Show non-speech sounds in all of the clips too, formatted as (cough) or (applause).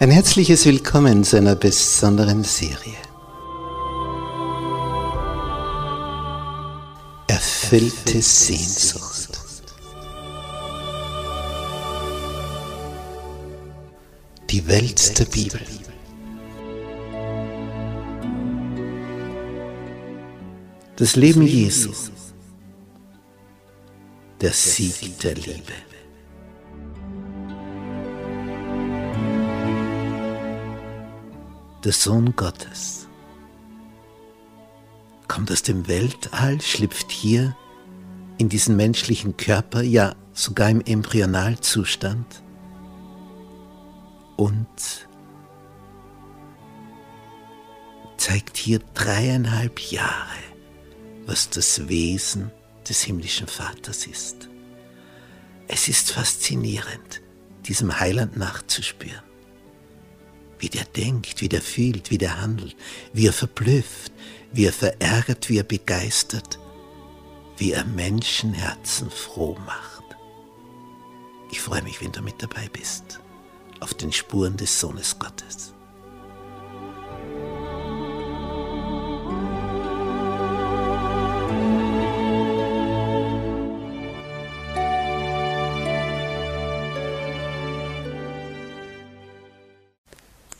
Ein herzliches Willkommen zu einer besonderen Serie. Erfüllte Sehnsucht. Die Welt der Bibel. Das Leben Jesu. Der Sieg der Liebe. Der Sohn Gottes. Kommt aus dem Weltall, schlüpft hier in diesen menschlichen Körper, ja sogar im Embryonalzustand und zeigt hier dreieinhalb Jahre, was das Wesen des himmlischen Vaters ist. Es ist faszinierend, diesem Heiland nachzuspüren wie der denkt, wie der fühlt, wie der handelt, wie er verblüfft, wie er verärgert, wie er begeistert, wie er Menschenherzen froh macht. Ich freue mich, wenn du mit dabei bist, auf den Spuren des Sohnes Gottes.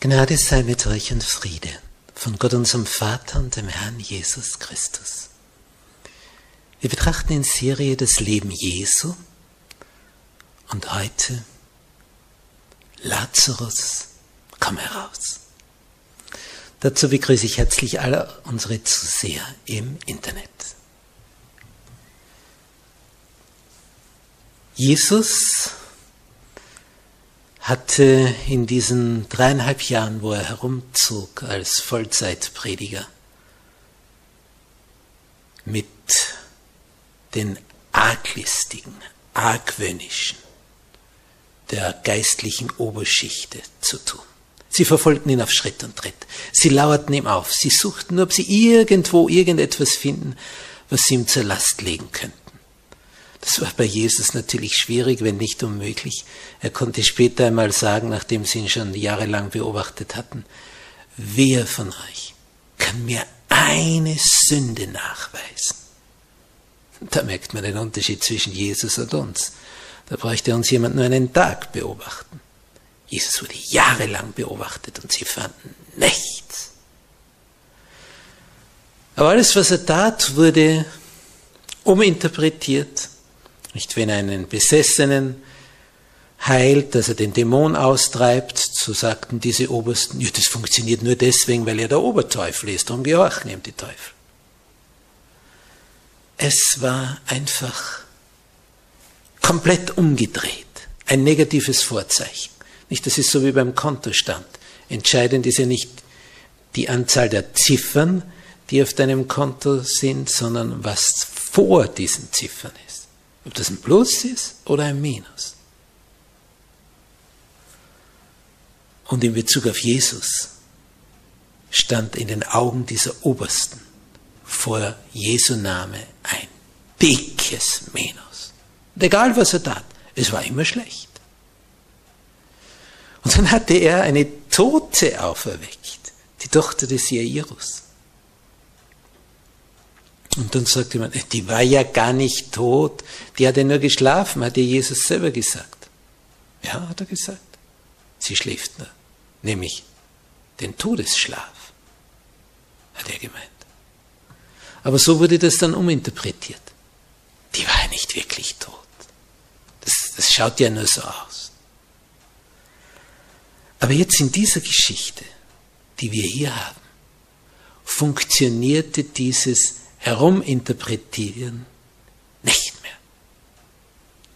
Gnade sei mit euch und Friede von Gott unserem Vater und dem Herrn Jesus Christus. Wir betrachten in Serie das Leben Jesu und heute Lazarus, komm heraus. Dazu begrüße ich herzlich alle unsere Zuseher im Internet. Jesus hatte in diesen dreieinhalb Jahren, wo er herumzog als Vollzeitprediger, mit den arglistigen, argwöhnischen der geistlichen Oberschichte zu tun. Sie verfolgten ihn auf Schritt und Tritt. Sie lauerten ihm auf. Sie suchten ob sie irgendwo irgendetwas finden, was sie ihm zur Last legen könnten. Das war bei Jesus natürlich schwierig, wenn nicht unmöglich. Er konnte später einmal sagen, nachdem sie ihn schon jahrelang beobachtet hatten, wer von euch kann mir eine Sünde nachweisen? Da merkt man den Unterschied zwischen Jesus und uns. Da bräuchte uns jemand nur einen Tag beobachten. Jesus wurde jahrelang beobachtet und sie fanden nichts. Aber alles, was er tat, wurde uminterpretiert nicht, wenn einen Besessenen heilt, dass er den Dämon austreibt, so sagten diese Obersten, ja, das funktioniert nur deswegen, weil er der Oberteufel ist, darum gehorchen ihm die Teufel. Es war einfach komplett umgedreht, ein negatives Vorzeichen. Nicht, das ist so wie beim Kontostand. Entscheidend ist ja nicht die Anzahl der Ziffern, die auf deinem Konto sind, sondern was vor diesen Ziffern ist. Ob das ein Plus ist oder ein Minus. Und in Bezug auf Jesus stand in den Augen dieser Obersten vor Jesu Name ein dickes Minus. Und egal was er tat, es war immer schlecht. Und dann hatte er eine Tote auferweckt, die Tochter des Jairus. Und dann sagt jemand, die war ja gar nicht tot, die hat ja nur geschlafen, hat ja Jesus selber gesagt. Ja, hat er gesagt. Sie schläft nur, nämlich den Todesschlaf, hat er gemeint. Aber so wurde das dann uminterpretiert. Die war ja nicht wirklich tot. Das, das schaut ja nur so aus. Aber jetzt in dieser Geschichte, die wir hier haben, funktionierte dieses heruminterpretieren nicht mehr.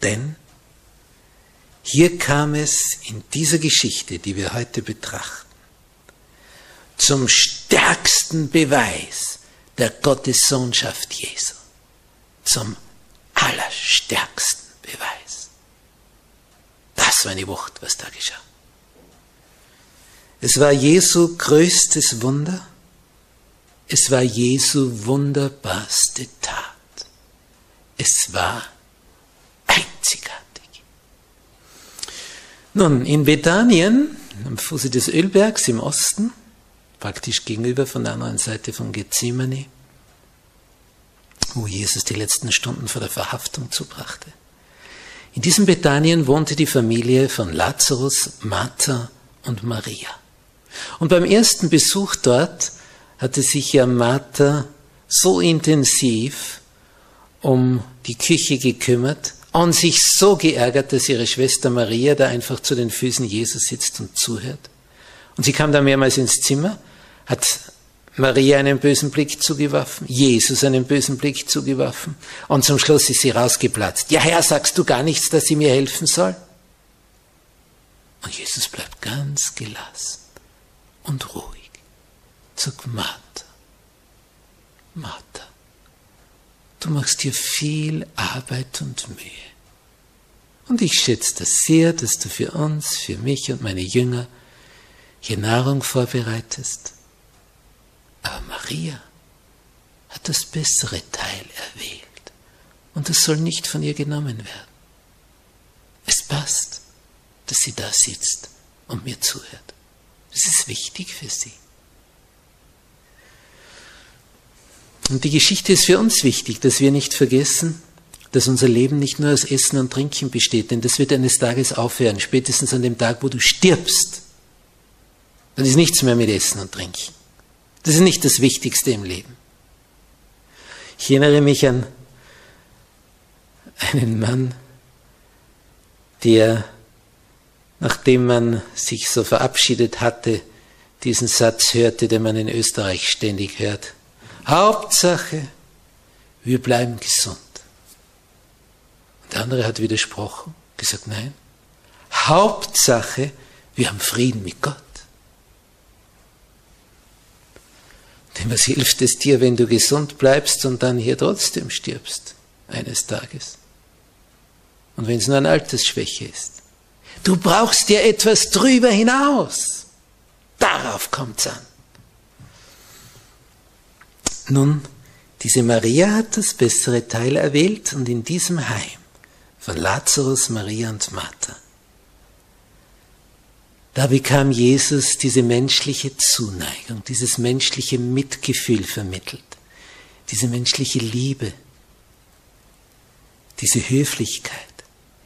Denn hier kam es in dieser Geschichte, die wir heute betrachten, zum stärksten Beweis der Gottessohnschaft Jesu. Zum allerstärksten Beweis. Das war eine Wucht, was da geschah. Es war Jesu größtes Wunder es war Jesu wunderbarste Tat. Es war einzigartig. Nun, in Bethanien am Fuße des Ölbergs im Osten, praktisch gegenüber von der anderen Seite von Gethsemane, wo Jesus die letzten Stunden vor der Verhaftung zubrachte. In diesem Bethanien wohnte die Familie von Lazarus, Martha und Maria. Und beim ersten Besuch dort hatte sich ja Martha so intensiv um die Küche gekümmert und sich so geärgert, dass ihre Schwester Maria da einfach zu den Füßen Jesus sitzt und zuhört. Und sie kam da mehrmals ins Zimmer, hat Maria einen bösen Blick zugeworfen, Jesus einen bösen Blick zugeworfen und zum Schluss ist sie rausgeplatzt. Ja Herr, sagst du gar nichts, dass sie mir helfen soll? Und Jesus bleibt ganz gelassen und ruhig. Sagt Martha, Martha, du machst dir viel Arbeit und Mühe. Und ich schätze das sehr, dass du für uns, für mich und meine Jünger hier Nahrung vorbereitest. Aber Maria hat das bessere Teil erwählt und es soll nicht von ihr genommen werden. Es passt, dass sie da sitzt und mir zuhört. Das ist wichtig für sie. Und die Geschichte ist für uns wichtig, dass wir nicht vergessen, dass unser Leben nicht nur aus Essen und Trinken besteht, denn das wird eines Tages aufhören, spätestens an dem Tag, wo du stirbst. Dann ist nichts mehr mit Essen und Trinken. Das ist nicht das Wichtigste im Leben. Ich erinnere mich an einen Mann, der, nachdem man sich so verabschiedet hatte, diesen Satz hörte, den man in Österreich ständig hört. Hauptsache, wir bleiben gesund. Und der andere hat widersprochen, gesagt, nein. Hauptsache, wir haben Frieden mit Gott. Denn was hilft es dir, wenn du gesund bleibst und dann hier trotzdem stirbst eines Tages? Und wenn es nur eine Altersschwäche ist. Du brauchst dir etwas drüber hinaus. Darauf kommt es an. Nun, diese Maria hat das bessere Teil erwählt und in diesem Heim von Lazarus, Maria und Martha, da bekam Jesus diese menschliche Zuneigung, dieses menschliche Mitgefühl vermittelt, diese menschliche Liebe, diese Höflichkeit.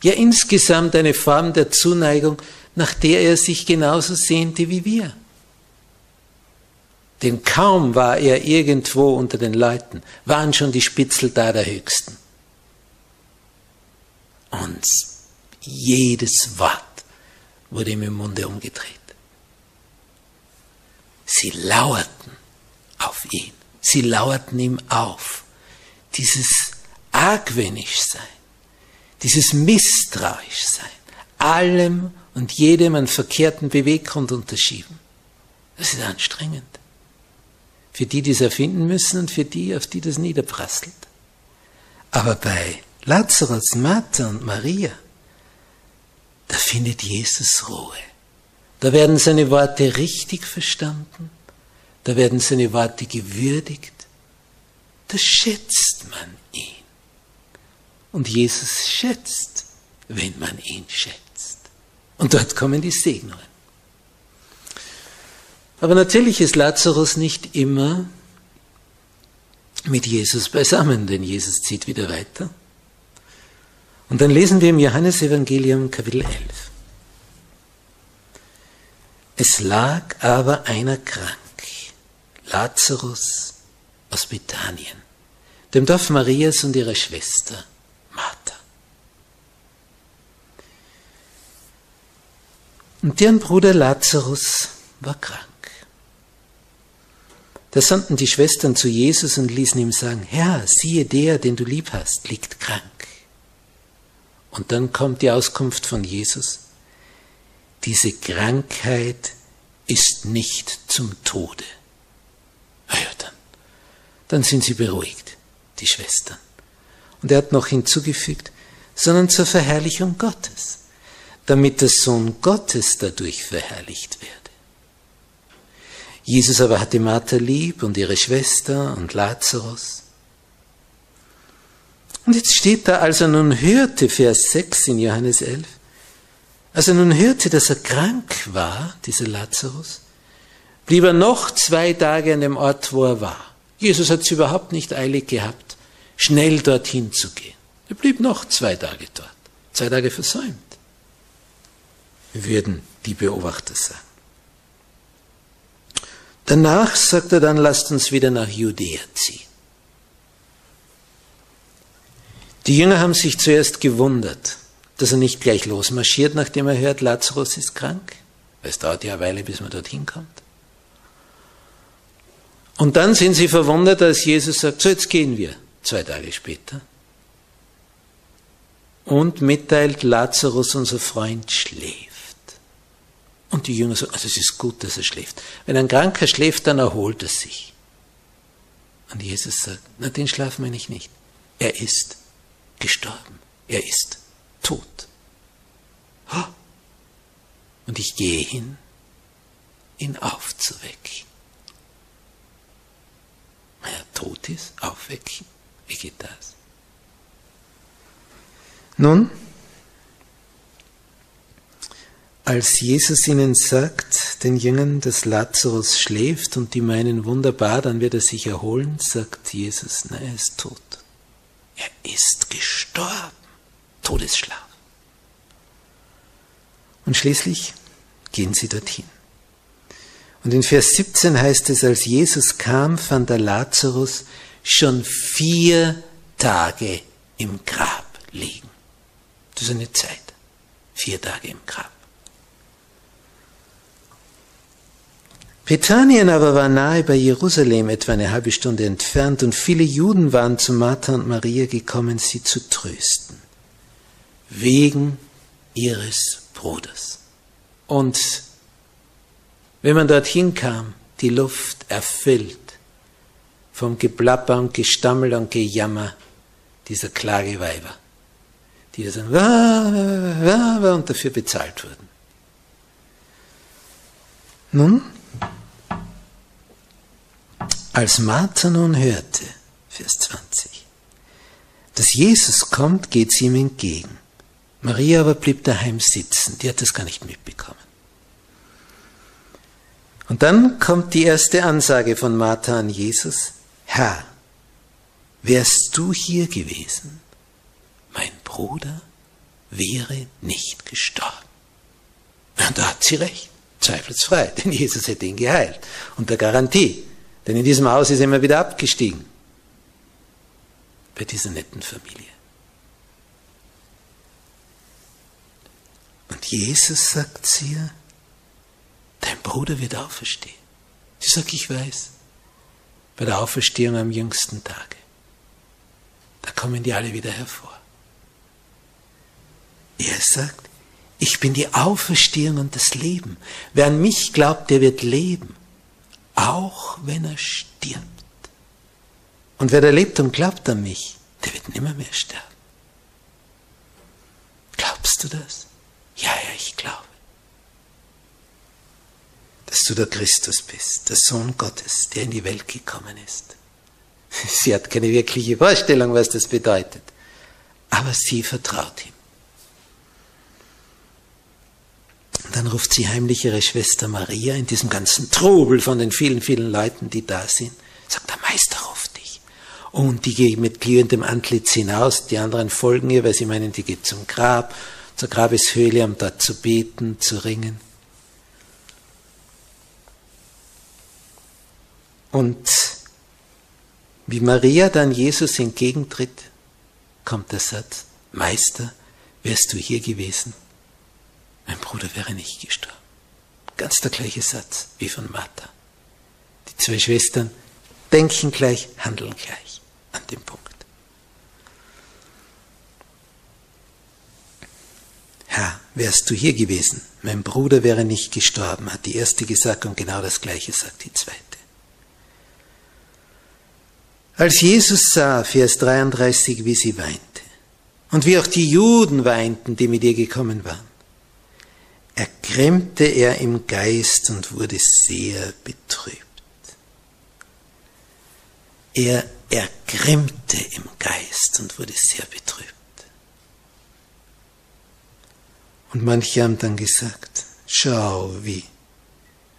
Ja, insgesamt eine Form der Zuneigung, nach der er sich genauso sehnte wie wir. Denn kaum war er irgendwo unter den Leuten, waren schon die Spitzel da der Höchsten. Und jedes Wort wurde ihm im Munde umgedreht. Sie lauerten auf ihn. Sie lauerten ihm auf. Dieses argwöhnisch sein, dieses misstrauisch sein, allem und jedem einen verkehrten Beweggrund unterschieben. Das ist anstrengend. Für die, die es erfinden müssen und für die, auf die das niederprasselt. Aber bei Lazarus, Martha und Maria, da findet Jesus Ruhe. Da werden seine Worte richtig verstanden. Da werden seine Worte gewürdigt. Da schätzt man ihn. Und Jesus schätzt, wenn man ihn schätzt. Und dort kommen die Segnungen. Aber natürlich ist Lazarus nicht immer mit Jesus beisammen, denn Jesus zieht wieder weiter. Und dann lesen wir im Johannesevangelium Kapitel 11. Es lag aber einer krank, Lazarus aus Bethanien, dem Dorf Marias und ihrer Schwester Martha. Und deren Bruder Lazarus war krank. Da sandten die Schwestern zu Jesus und ließen ihm sagen, Herr, siehe der, den du lieb hast, liegt krank. Und dann kommt die Auskunft von Jesus, diese Krankheit ist nicht zum Tode. Na ja, dann, dann sind sie beruhigt, die Schwestern. Und er hat noch hinzugefügt, sondern zur Verherrlichung Gottes, damit der Sohn Gottes dadurch verherrlicht werde. Jesus aber hatte Martha lieb und ihre Schwester und Lazarus. Und jetzt steht da, als er nun hörte, Vers 6 in Johannes 11, Als er nun hörte, dass er krank war, dieser Lazarus, blieb er noch zwei Tage an dem Ort, wo er war. Jesus hat es überhaupt nicht eilig gehabt, schnell dorthin zu gehen. Er blieb noch zwei Tage dort, zwei Tage versäumt, würden die Beobachter sagen. Danach sagt er dann, lasst uns wieder nach Judäa ziehen. Die Jünger haben sich zuerst gewundert, dass er nicht gleich losmarschiert, nachdem er hört, Lazarus ist krank. Weil es dauert ja eine Weile, bis man dorthin kommt. Und dann sind sie verwundert, als Jesus sagt, so jetzt gehen wir, zwei Tage später. Und mitteilt, Lazarus, unser Freund, schläft. Und die Jünger sagen, also es ist gut, dass er schläft. Wenn ein Kranker schläft, dann erholt er sich. Und Jesus sagt, na, den Schlaf meine ich nicht. Er ist gestorben. Er ist tot. Und ich gehe hin, ihn aufzuwecken. Wenn er tot ist, aufwecken. Wie geht das? Nun, als Jesus ihnen sagt, den Jüngern, dass Lazarus schläft und die meinen wunderbar, dann wird er sich erholen, sagt Jesus, na, er ist tot. Er ist gestorben. Todesschlaf. Und schließlich gehen sie dorthin. Und in Vers 17 heißt es, als Jesus kam, fand der Lazarus schon vier Tage im Grab liegen. Das ist eine Zeit. Vier Tage im Grab. Bethanien aber war nahe bei Jerusalem, etwa eine halbe Stunde entfernt, und viele Juden waren zu Martha und Maria gekommen, sie zu trösten, wegen ihres Bruders. Und wenn man dorthin kam, die Luft erfüllt vom Geplapper und Gestammel und Gejammer dieser Klageweiber, die da sagen, wah, wah, wah, und dafür bezahlt wurden. Nun, als Martha nun hörte, Vers 20, dass Jesus kommt, geht sie ihm entgegen. Maria aber blieb daheim sitzen, die hat das gar nicht mitbekommen. Und dann kommt die erste Ansage von Martha an Jesus, Herr, wärst du hier gewesen, mein Bruder wäre nicht gestorben. Und da hat sie recht, zweifelsfrei, (laughs) denn Jesus hätte ihn geheilt, unter Garantie. Denn in diesem Haus ist er immer wieder abgestiegen. Bei dieser netten Familie. Und Jesus sagt zu ihr, dein Bruder wird auferstehen. Sie sagt, ich weiß, bei der Auferstehung am jüngsten Tage. Da kommen die alle wieder hervor. Er sagt, ich bin die Auferstehung und das Leben. Wer an mich glaubt, der wird leben auch wenn er stirbt. Und wer da lebt und glaubt an mich, der wird nimmer mehr sterben. Glaubst du das? Ja, ja, ich glaube. Dass du der Christus bist, der Sohn Gottes, der in die Welt gekommen ist. (laughs) Sie hat keine wirkliche Vorstellung, was das bedeutet. Aber sie vertraut ihm. Dann ruft sie heimlich ihre Schwester Maria in diesem ganzen Trubel von den vielen, vielen Leuten, die da sind. Sagt, der Meister ruft dich. Und die geht mit glühendem Antlitz hinaus. Die anderen folgen ihr, weil sie meinen, die geht zum Grab, zur Grabeshöhle, um dort zu beten, zu ringen. Und wie Maria dann Jesus entgegentritt, kommt der Satz, Meister, wärst du hier gewesen? Mein Bruder wäre nicht gestorben. Ganz der gleiche Satz wie von Martha. Die zwei Schwestern denken gleich, handeln gleich an dem Punkt. Herr, wärst du hier gewesen, mein Bruder wäre nicht gestorben, hat die erste gesagt und genau das gleiche sagt die zweite. Als Jesus sah, Vers 33, wie sie weinte, und wie auch die Juden weinten, die mit ihr gekommen waren, ergrimmte er im Geist und wurde sehr betrübt. Er ergrimmte im Geist und wurde sehr betrübt. Und manche haben dann gesagt, schau, wie,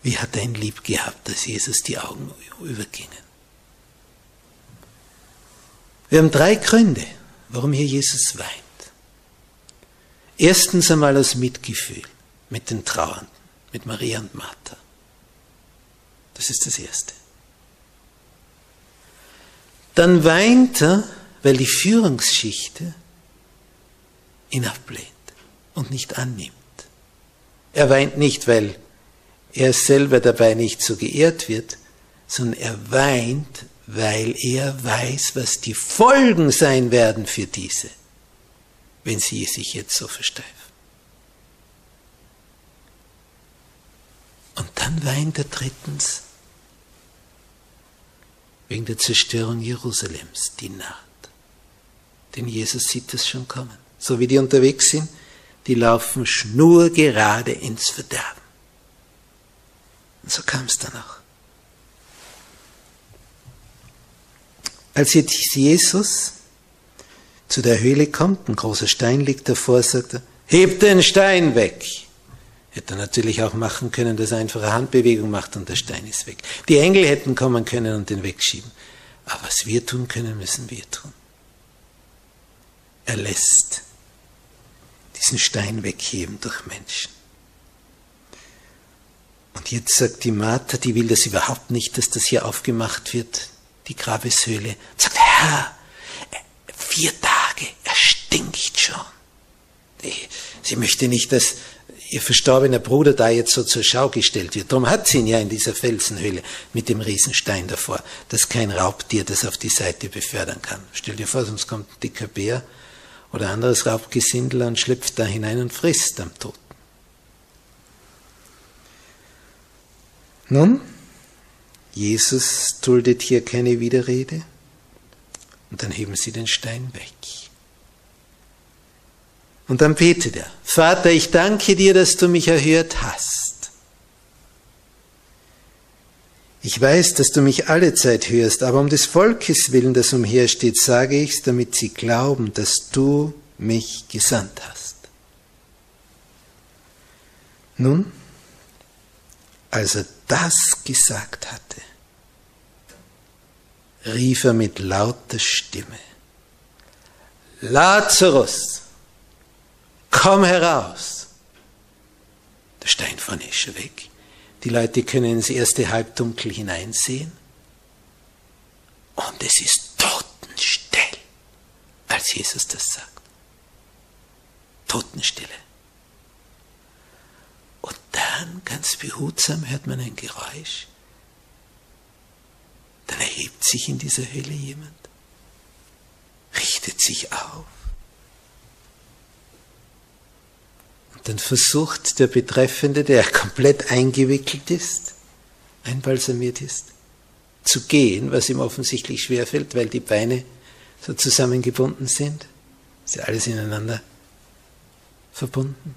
wie hat er ihn lieb gehabt, dass Jesus die Augen übergingen. Wir haben drei Gründe, warum hier Jesus weint. Erstens einmal aus Mitgefühl mit den Trauernden, mit Maria und Martha. Das ist das Erste. Dann weint er, weil die Führungsschichte ihn ablehnt und nicht annimmt. Er weint nicht, weil er selber dabei nicht so geehrt wird, sondern er weint, weil er weiß, was die Folgen sein werden für diese, wenn sie sich jetzt so versteifen. Und dann weint er drittens wegen der Zerstörung Jerusalems, die naht. Denn Jesus sieht es schon kommen. So wie die unterwegs sind, die laufen schnurgerade ins Verderben. Und so kam es dann auch. Als jetzt Jesus zu der Höhle kommt, ein großer Stein liegt davor, sagt er, hebt den Stein weg. Hätte er natürlich auch machen können, dass er einfach eine Handbewegung macht und der Stein ist weg. Die Engel hätten kommen können und den wegschieben. Aber was wir tun können, müssen wir tun. Er lässt diesen Stein wegheben durch Menschen. Und jetzt sagt die Martha, die will das überhaupt nicht, dass das hier aufgemacht wird, die Grabeshöhle. Und sagt, Herr, vier Tage, er stinkt schon. Sie möchte nicht, dass ihr verstorbener Bruder da jetzt so zur Schau gestellt wird. Darum hat sie ihn ja in dieser Felsenhöhle mit dem Riesenstein davor, dass kein Raubtier das auf die Seite befördern kann. Stell dir vor, sonst kommt ein dicker Bär oder anderes Raubgesindel und schlüpft da hinein und frisst am Toten. Nun, Jesus duldet hier keine Widerrede und dann heben sie den Stein weg. Und dann betet er, Vater, ich danke dir, dass du mich erhört hast. Ich weiß, dass du mich alle Zeit hörst, aber um des Volkes willen, das umhersteht, sage ich's, damit sie glauben, dass du mich gesandt hast. Nun, als er das gesagt hatte, rief er mit lauter Stimme, Lazarus, komm heraus. Der Stein vorne ist schon weg. Die Leute können ins erste Halbdunkel hineinsehen. Und es ist totenstill, als Jesus das sagt. Totenstille. Und dann, ganz behutsam, hört man ein Geräusch. Dann erhebt sich in dieser Höhle jemand, richtet sich auf dann versucht der Betreffende, der komplett eingewickelt ist, einbalsamiert ist, zu gehen, was ihm offensichtlich schwerfällt, weil die Beine so zusammengebunden sind. Ist ja alles ineinander verbunden.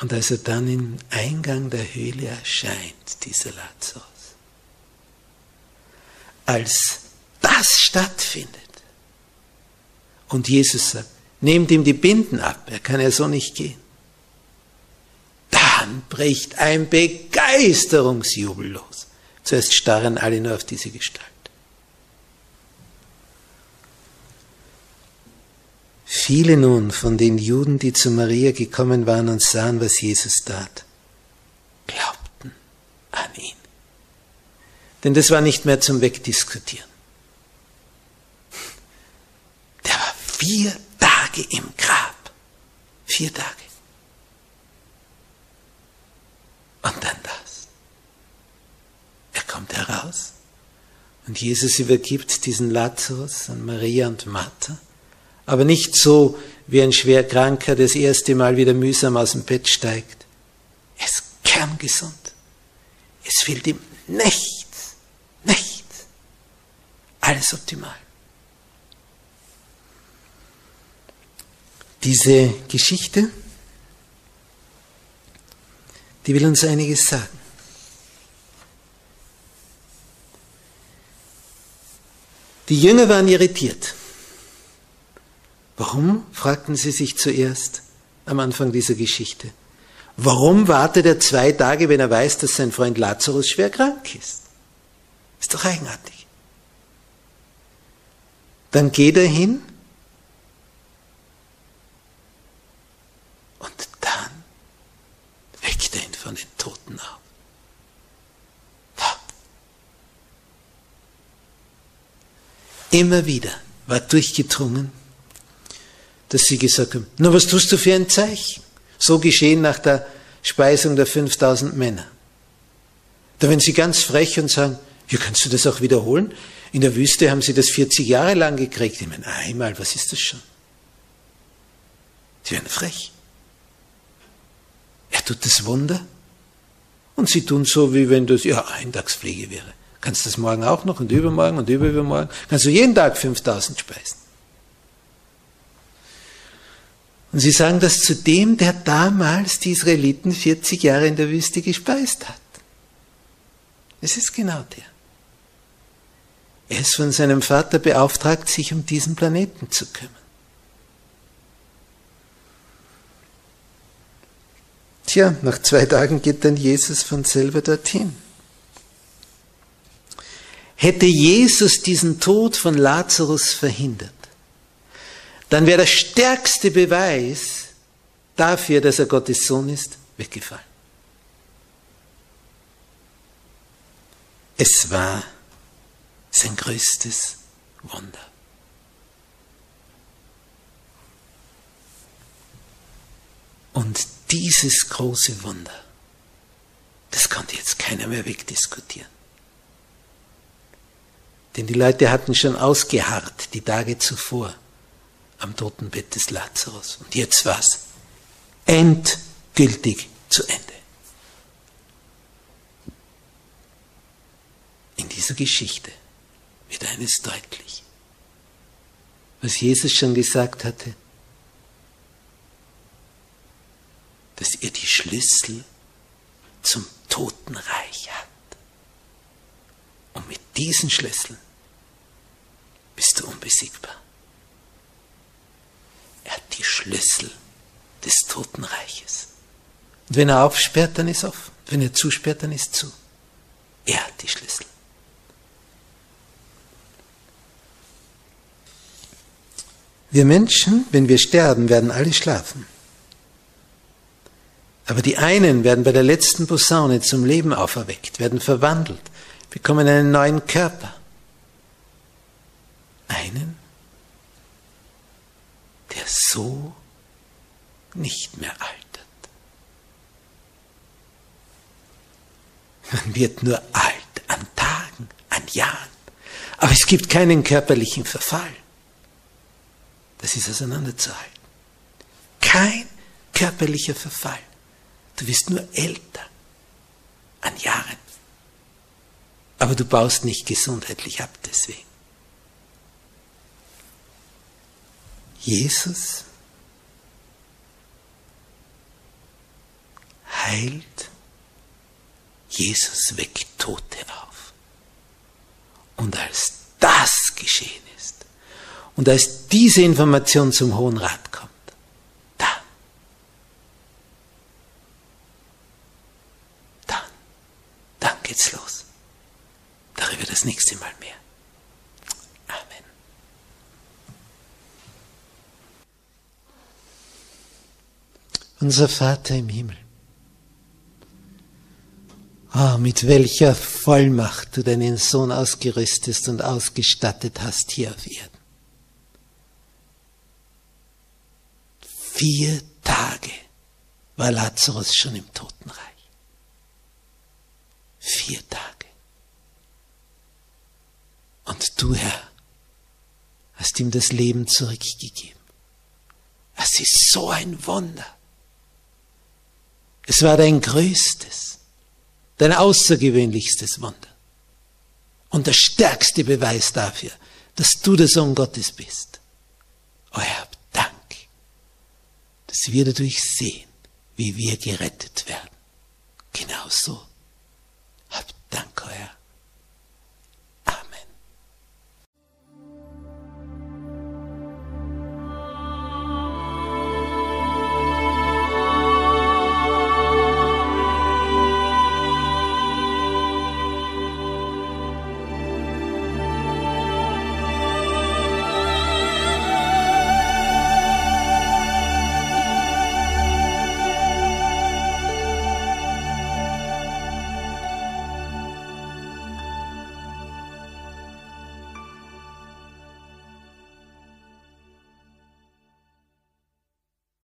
Und als er dann im Eingang der Höhle erscheint, dieser Lazarus, als das stattfindet und Jesus sagt, nehmt ihm die Binden ab, er kann ja so nicht gehen. Dann bricht ein Begeisterungsjubel los. Zuerst starren alle nur auf diese Gestalt. Viele nun von den Juden, die zu Maria gekommen waren und sahen, was Jesus tat, glaubten an ihn. Denn das war nicht mehr zum Wegdiskutieren. Der war vier Tage im Grab. Vier Tage. Und dann das. Er kommt heraus und Jesus übergibt diesen Lazarus an Maria und Martha, aber nicht so wie ein Schwerkranker das erste Mal wieder mühsam aus dem Bett steigt. Er ist kerngesund. Es fehlt ihm nichts, nichts. Alles optimal. Diese Geschichte, die will uns einiges sagen. Die Jünger waren irritiert. Warum? fragten sie sich zuerst am Anfang dieser Geschichte. Warum wartet er zwei Tage, wenn er weiß, dass sein Freund Lazarus schwer krank ist? Ist doch eigenartig. Dann geht er hin und dann weckt er ihn von den Toten auf. Immer wieder war durchgedrungen, dass sie gesagt haben, na was tust du für ein Zeichen? So geschehen nach der Speisung der 5000 Männer. Da werden sie ganz frech und sagen, ja, kannst du das auch wiederholen? In der Wüste haben sie das 40 Jahre lang gekriegt. Ich meine, einmal, was ist das schon? Sie werden frech. Er tut das Wunder. Und sie tun so, wie wenn das, ja, Eintagspflege wäre. Kannst du das morgen auch noch und übermorgen und übermorgen? Kannst du jeden Tag 5000 speisen. Und sie sagen das zu dem, der damals die Israeliten 40 Jahre in der Wüste gespeist hat. Es ist genau der. Er ist von seinem Vater beauftragt, sich um diesen Planeten zu kümmern. Tja, nach zwei Tagen geht dann Jesus von selber dorthin. Hätte Jesus diesen Tod von Lazarus verhindert, dann wäre der stärkste Beweis dafür, dass er Gottes Sohn ist, weggefallen. Es war sein größtes Wunder. Und dieses große Wunder, das konnte jetzt keiner mehr wegdiskutieren. Denn die Leute hatten schon ausgeharrt die Tage zuvor am Totenbett des Lazarus. Und jetzt war es endgültig zu Ende. In dieser Geschichte wird eines deutlich, was Jesus schon gesagt hatte, dass er die Schlüssel zum Totenreich hat. Diesen Schlüsseln bist du unbesiegbar. Er hat die Schlüssel des Totenreiches. Und wenn er aufsperrt, dann ist offen. Wenn er zusperrt, dann ist zu. Er hat die Schlüssel. Wir Menschen, wenn wir sterben, werden alle schlafen. Aber die einen werden bei der letzten Posaune zum Leben auferweckt, werden verwandelt, bekommen einen neuen Körper. Einen, der so nicht mehr altert. Man wird nur alt an Tagen, an Jahren, aber es gibt keinen körperlichen Verfall. Das ist auseinanderzuhalten. Kein körperlicher Verfall. Du wirst nur älter an Jahren. Aber du baust nicht gesundheitlich ab deswegen. Jesus heilt, Jesus weckt Tote auf. Und als das geschehen ist und als diese Information zum Hohen Rat kommt, dann, dann, dann geht's los. Darüber das nächste Mal mehr. Unser Vater im Himmel. Oh, mit welcher Vollmacht du deinen Sohn ausgerüstet und ausgestattet hast hier auf Erden. Vier Tage war Lazarus schon im Totenreich. Vier Tage. Und du, Herr, hast ihm das Leben zurückgegeben. Es ist so ein Wunder. Es war dein größtes, dein außergewöhnlichstes Wunder. Und der stärkste Beweis dafür, dass du der Sohn Gottes bist. Oh Herr, Dank, dass wir dadurch sehen, wie wir gerettet werden. Genau so. Hab Dank, oh Herr.